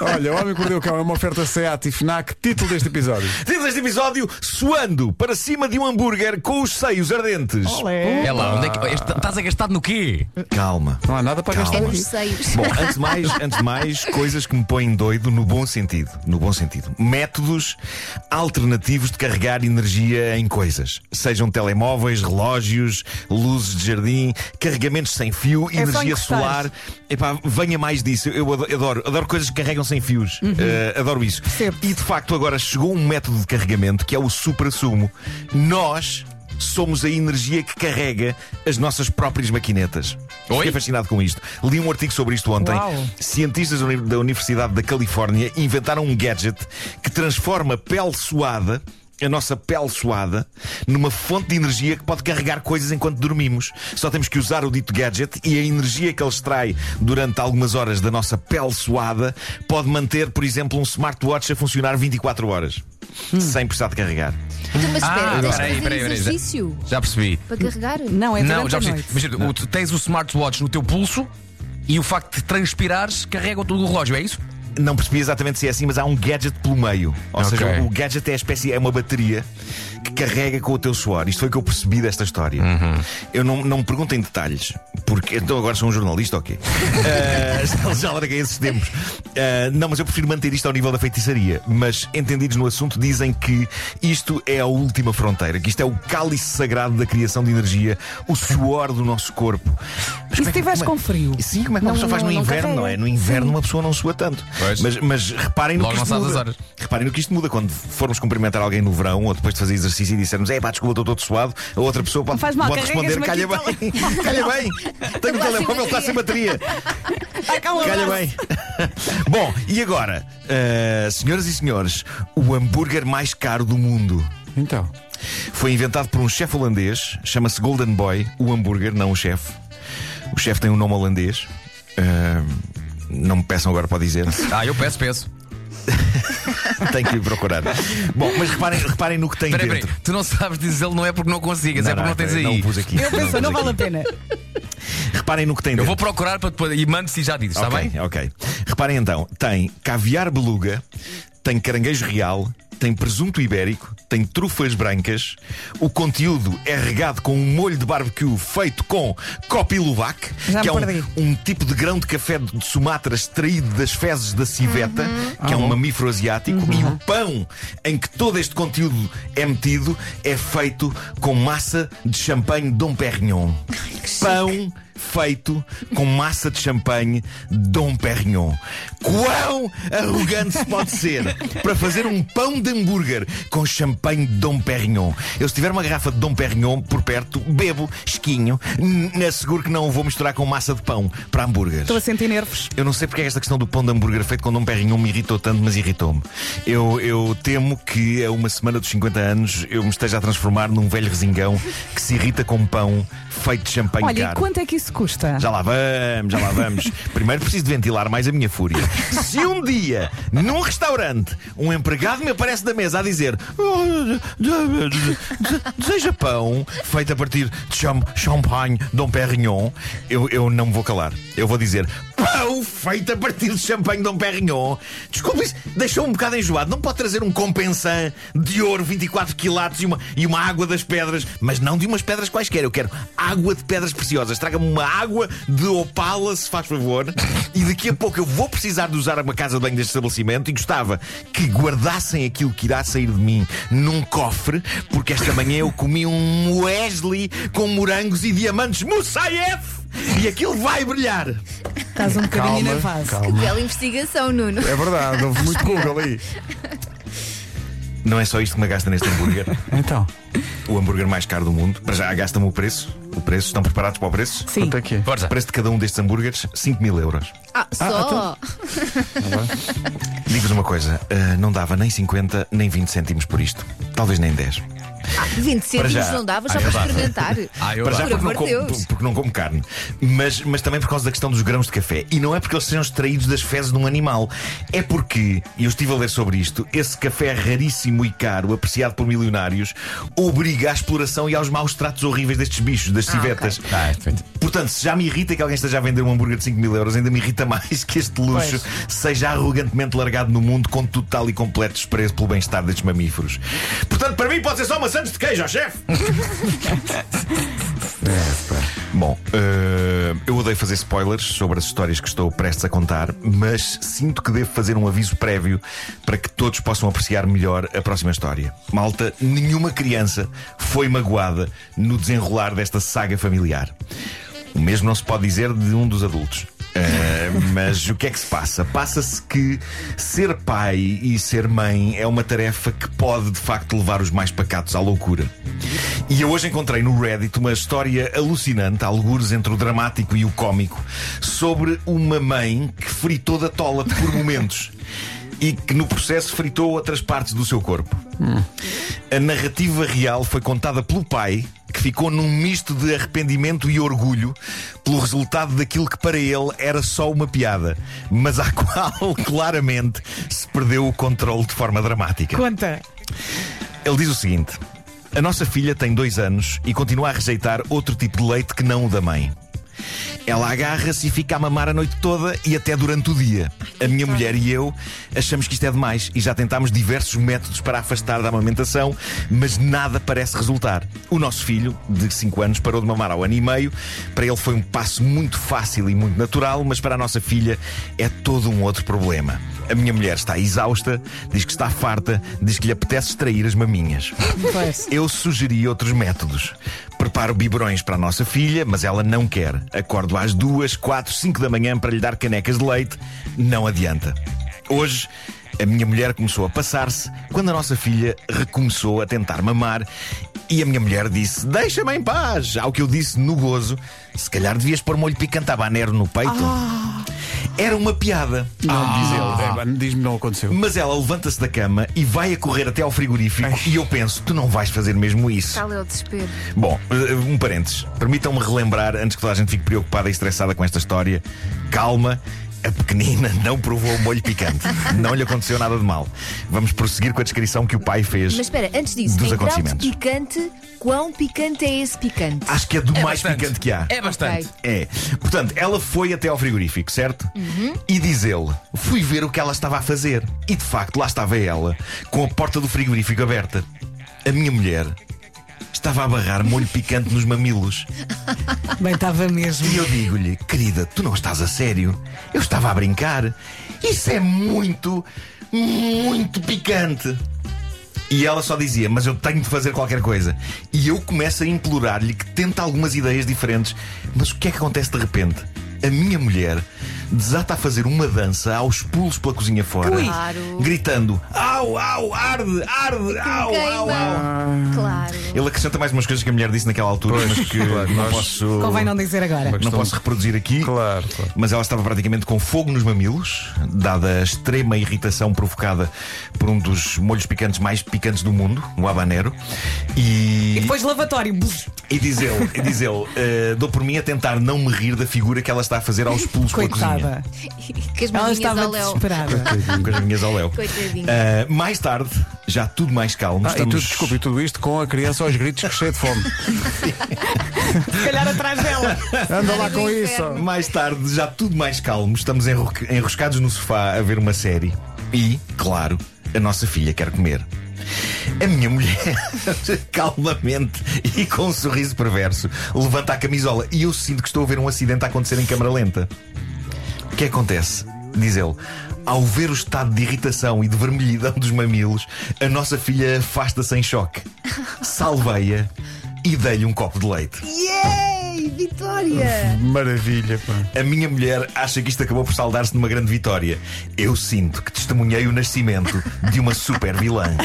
Olha, o Homem que Mordeu o Cão é uma oferta SEAT e FNAC. Título deste episódio. Temos este episódio suando para cima de um hambúrguer com os seios ardentes. É lá, onde é que. este- Estás a gastar no quê? Calma. Não há nada para Calma. gastar Nos aqui. seios. Bom, antes de, mais, antes de mais, coisas que me põem doido no bom sentido. No bom sentido. Métodos alternativos de carregar energia em coisas. Sejam telemóveis, relógios, luzes de jardim, carregamentos sem fio, É só energia encostar. solar. Epá, venha mais disso. Eu ado- adoro, adoro coisas que carregam sem fios. Eh, adoro isso. Percebo. E de facto agora chegou um método de carregamento que é o supra-sumo. Nós somos a energia que carrega as nossas próprias maquinetas. Oi? Fiquei fascinado com isto. Li um artigo sobre isto ontem. Uau. Cientistas da Universidade da Califórnia inventaram um gadget que transforma pele suada. A nossa pele suada numa fonte de energia que pode carregar coisas enquanto dormimos. Só temos que usar o dito gadget e a energia que ele extrai durante algumas horas da nossa pele suada pode manter, por exemplo, um smartwatch a funcionar 24 horas. Sem precisar de carregar. Então, mas espera, Ah, tens peraí, peraí, peraí, já- exercício Já percebi. para carregar? Não, é Não, já percebi. noite. Imagina, o- tu tens o smartwatch no teu pulso e o facto de transpirares carrega todo o relógio, é isso? Não percebi exatamente se é assim, mas há um gadget pelo meio. Ou Ok. seja, o gadget é a espécie, é uma bateria que carrega com o teu suor. Isto foi o que eu percebi desta história. Eu não, não me pergunto em detalhes, porque então agora sou um jornalista, ok. Ah, já- já larguei esses tempos. Ah, não, mas eu prefiro manter isto ao nível da feitiçaria. Mas entendidos no assunto dizem que isto é a última fronteira, que isto é o cálice sagrado da criação de energia, o suor do nosso corpo. Mas E se é estiveres como é- com frio? Sim, como é que uma Não- pessoa faz no não- inverno, não é? No inverno Sim. uma pessoa não sua tanto. Pois. Mas, mas reparem no Logo que isto muda. as horas. Reparem no que isto muda quando formos cumprimentar alguém no verão ou depois de fazer exercício e dissermos, é pá, desculpa, estou todo suado. A outra pessoa pode, faz mal, pode responder, calha bem, calha bem. Tenho sem telemóvel, está sem bateria. Calha bem. Bom, e agora, ah, senhoras e senhores, o hambúrguer mais caro do mundo. Então. Foi inventado por um chefe holandês, chama-se Golden Boy, o hambúrguer, não o chefe. O chefe tem um nome holandês. Ah, não me peçam agora para dizer. Ah, eu peço, peço. Tenho que ir procurar. Bom, mas reparem, reparem no que tem Peraí, dentro. peraí. Tu não sabes dizê-lo, não é porque não consigas, é porque não tens peraí, aí. Não pus aqui. Eu penso, não vale a pena. Reparem no que tem Eu dentro. vou procurar para depois. E mando-se e já dizes, está ok, bem? ok. Reparem então: tem caviar beluga, tem caranguejo real, tem presunto ibérico, tem trufas brancas. O conteúdo é regado com um molho de barbecue feito com copiluvac, Já que é um, um tipo de grão de café de Sumatra extraído das fezes da civeta, que é um mamífero asiático. E o pão em que todo este conteúdo é metido é feito com massa de champanhe Dom Perignon. Pão feito com massa de champanhe Dom Perignon. Quão arrogante se pode ser para fazer um pão de hambúrguer com champanhe Dom Perignon? Eu se tiver uma garrafa de Dom Perignon por perto, bebo, esquinho, asseguro que não o vou misturar com massa de pão para hambúrgueres. Estou a sentir nervos. Eu não sei porque é esta questão do pão de hambúrguer feito com Dom Perignon me irritou tanto, mas irritou-me. Eu, eu temo que a uma semana dos 50 anos eu me esteja a transformar num velho resingão que se irrita com pão feito de champanhe Olha, e caro. quanto é que isso custa? Já lá vamos, já lá vamos. Primeiro preciso de ventilar mais a minha fúria. Se um dia, num restaurante, um empregado me aparece da mesa a dizer "Oh, de- de- de- deseja pão feito a partir de cham champanhe Dom Perignon, eu, eu não me vou calar. Eu vou dizer pão feito a partir de champanhe Dom Perignon. Desculpe, isso deixou um bocado enjoado. Não pode trazer um compensant de ouro 24 quilates e uma, e uma água das pedras, mas não de umas pedras quaisquer. Eu quero água de pedras preciosas. Traga-me uma água de opala, se faz favor. E daqui a pouco eu vou precisar de usar uma casa de banho deste estabelecimento e gostava que guardassem aquilo que irá sair de mim num cofre, porque esta manhã eu comi um Wesley com morangos e diamantes Moussaiev e aquilo vai brilhar. Estás um bocadinho Calma, nervoso. Que bela investigação, Nuno. É verdade, houve muito Google ali. Não é só isto que me gasta neste hambúrguer. Então, o hambúrguer mais caro do mundo. Para já gasta-me o preço. O preço, estão preparados para o preço? Sim. quanto é que é? Força. O preço de cada um destes hambúrgueres, 5 mil euros. Ah, só. Digo-vos uma coisa: ah, não dava nem 50 nem 20 cêntimos por isto. Talvez nem 10. Ah, 20 cêntimos já. não dava Ah, eu para dava. experimentar. Ah, eu Para já dava. porque não, amor de como, Deus. porque não como carne. Mas, mas também por causa da questão dos grãos de café. E não é porque eles sejam extraídos das fezes de um animal. É porque, e eu estive a ler sobre isto, esse café raríssimo e caro, apreciado por milionários, obriga à exploração e aos maus tratos horríveis destes bichos, das civetas. Ah, é. Portanto, se já me irrita que alguém esteja a vender um hambúrguer de 5 mil euros, ainda me irrita mais que este luxo seja arrogantemente largado no mundo com total e completo desprezo pelo bem-estar destes mamíferos. Portanto, para mim pode ser só maçãs de queijo, chefe! Bom, eh, eu odeio fazer spoilers sobre as histórias que estou prestes a contar, mas sinto que devo fazer um aviso prévio para que todos possam apreciar melhor a próxima história. Malta, nenhuma criança foi magoada no desenrolar desta saga familiar. O mesmo não se pode dizer de um dos adultos. Eh, mas o que é que se passa? Passa-se que ser pai e ser mãe é uma tarefa que pode de facto levar os mais pacatos à loucura. E eu hoje encontrei no Reddit uma história alucinante, algures entre o dramático e o cómico, sobre uma mãe que fritou da tola por momentos e que no processo fritou outras partes do seu corpo. A narrativa real foi contada pelo pai, que ficou num misto de arrependimento e orgulho pelo resultado daquilo que para ele era só uma piada, mas à qual claramente se perdeu o controle de forma dramática. Conta. Ele diz o seguinte: A nossa filha tem dois anos e continua a rejeitar outro tipo de leite que não o da mãe. Ela agarra-se e fica a mamar a noite toda e até durante o dia. A minha mulher e eu achamos que isto é demais e já tentámos diversos métodos para afastar da amamentação, mas nada parece resultar. O nosso filho, de 5 anos, parou de mamar ao ano e meio. Para ele foi um passo muito fácil e muito natural, mas para a nossa filha é todo um outro problema. A minha mulher está exausta, diz que está farta, diz que lhe apetece extrair as maminhas. Eu sugeri outros métodos. Preparo biberões para a nossa filha, mas ela não quer. Acordo às duas, quatro, cinco da manhã para lhe dar canecas de leite. Não adianta. Hoje, a minha mulher começou a passar-se quando a nossa filha recomeçou a tentar mamar. E a minha mulher disse: Deixa-me em paz. Ao que eu disse no gozo: Se calhar devias pôr molho picante habanero no peito. Era uma piada. Não, diz ele. É, Diz-me não aconteceu. Mas ela levanta-se da cama e vai a correr até ao frigorífico. E eu penso: tu não vais fazer mesmo isso. Tal é o desespero. Bom, eh, um parênteses. Permitam-me relembrar, antes que toda a gente fique preocupada e estressada com esta história, calma. A pequenina não provou molho picante. Não lhe aconteceu nada de mal. Vamos prosseguir com a descrição que o pai fez. Mas espera, antes disso, Dos em grau de acontecimentos. picante, quão picante é esse picante? Acho que é do É mais bastante. picante que há. É bastante. Ok. É. Portanto, ela foi até ao frigorífico, certo? Uhum. E diz ele: fui ver o que ela estava a fazer. E de facto, lá estava ela, com a porta do frigorífico aberta. A minha mulher estava a barrar molho picante nos mamilos. Bem, estava mesmo. E eu digo-lhe, querida, tu não estás a sério? Eu estava a brincar. Isso é muito, muito picante. E ela só dizia, mas eu tenho de fazer qualquer coisa. E eu começo a implorar-lhe que tente algumas ideias diferentes. Mas o que é que acontece de repente? A minha mulher desata a fazer uma dança aos pulos pela cozinha fora. Claro. gritando: Au, au, arde, arde, au, au, au. Claro. Ele acrescenta mais umas coisas que a mulher disse naquela altura, mas que claro, não nós- posso. Convém não dizer agora. Não posso reproduzir aqui. Claro, claro. Mas ela estava praticamente com fogo nos mamilos, dada a extrema irritação provocada por um dos molhos picantes mais picantes do mundo, o habanero. E, E depois lavatório. E diz ele, e diz ele "Eh, dou por mim a tentar não me rir da figura que ela está a fazer aos pulos pela cozinha. Que as Ela estava desesperada. Com as minhas ao léu. Coitadinha. Eh, mais tarde, já tudo mais calmo, Ah, e tudo, desculpe, e tudo isto com a criança aos gritos cheia de fome. Se calhar atrás dela. Anda lá com isso. Mais tarde, já tudo mais calmo, estamos enro- enroscados no sofá a ver uma série. E, claro, a nossa filha quer comer. A minha mulher, calmamente e com um sorriso perverso, levanta a camisola e eu sinto que estou a ver um acidente a acontecer em câmara lenta. O que acontece? Diz ele. Ao ver o estado de irritação e de vermelhidão dos mamilos, a nossa filha afasta-se em choque. Salvei-a e dei-lhe um copo de leite. Yay! Vitória! Maravilha, pá. A minha mulher acha que isto acabou por saldar-se numa grande vitória. Eu sinto que testemunhei o nascimento de uma super vilã.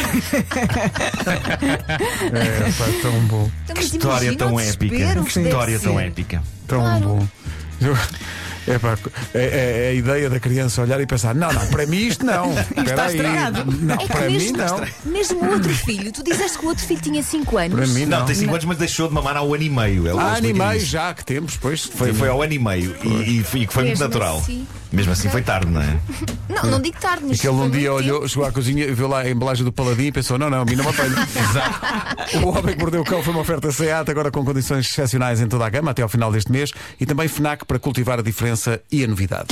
É, pá, tão bom. Então, Que história imagina tão épica. desespero Que deve história tão ser. épica. Tão Claro. bom. Eu, É, pá, é, é- é a ideia da criança olhar e pensar: não, não, para mim isto não. Espera aí. estragado. Não, É para mim mesmo, não. mesmo o outro filho, tu dizeste que o outro filho tinha 5 anos. Para mim Não, não. tem 5 anos, mas deixou de mamar um ano e meio. Ele Há explica animais isso. já que temos, pois. Foi, foi ao ano e meio e, e foi, e que foi muito natural. assim. Mesmo assim foi tarde, não é? Não, não digo tarde, mas. Que ele um dia olhou, chegou à cozinha viu lá a embalagem do Paladim e pensou: não, não, a mim não me apanho. Exato. O Homem que Mordeu o Cão foi uma oferta SEAT, agora com condições excepcionais em toda a gama até ao final deste mês e também FNAC para cultivar a diferença e a novidade.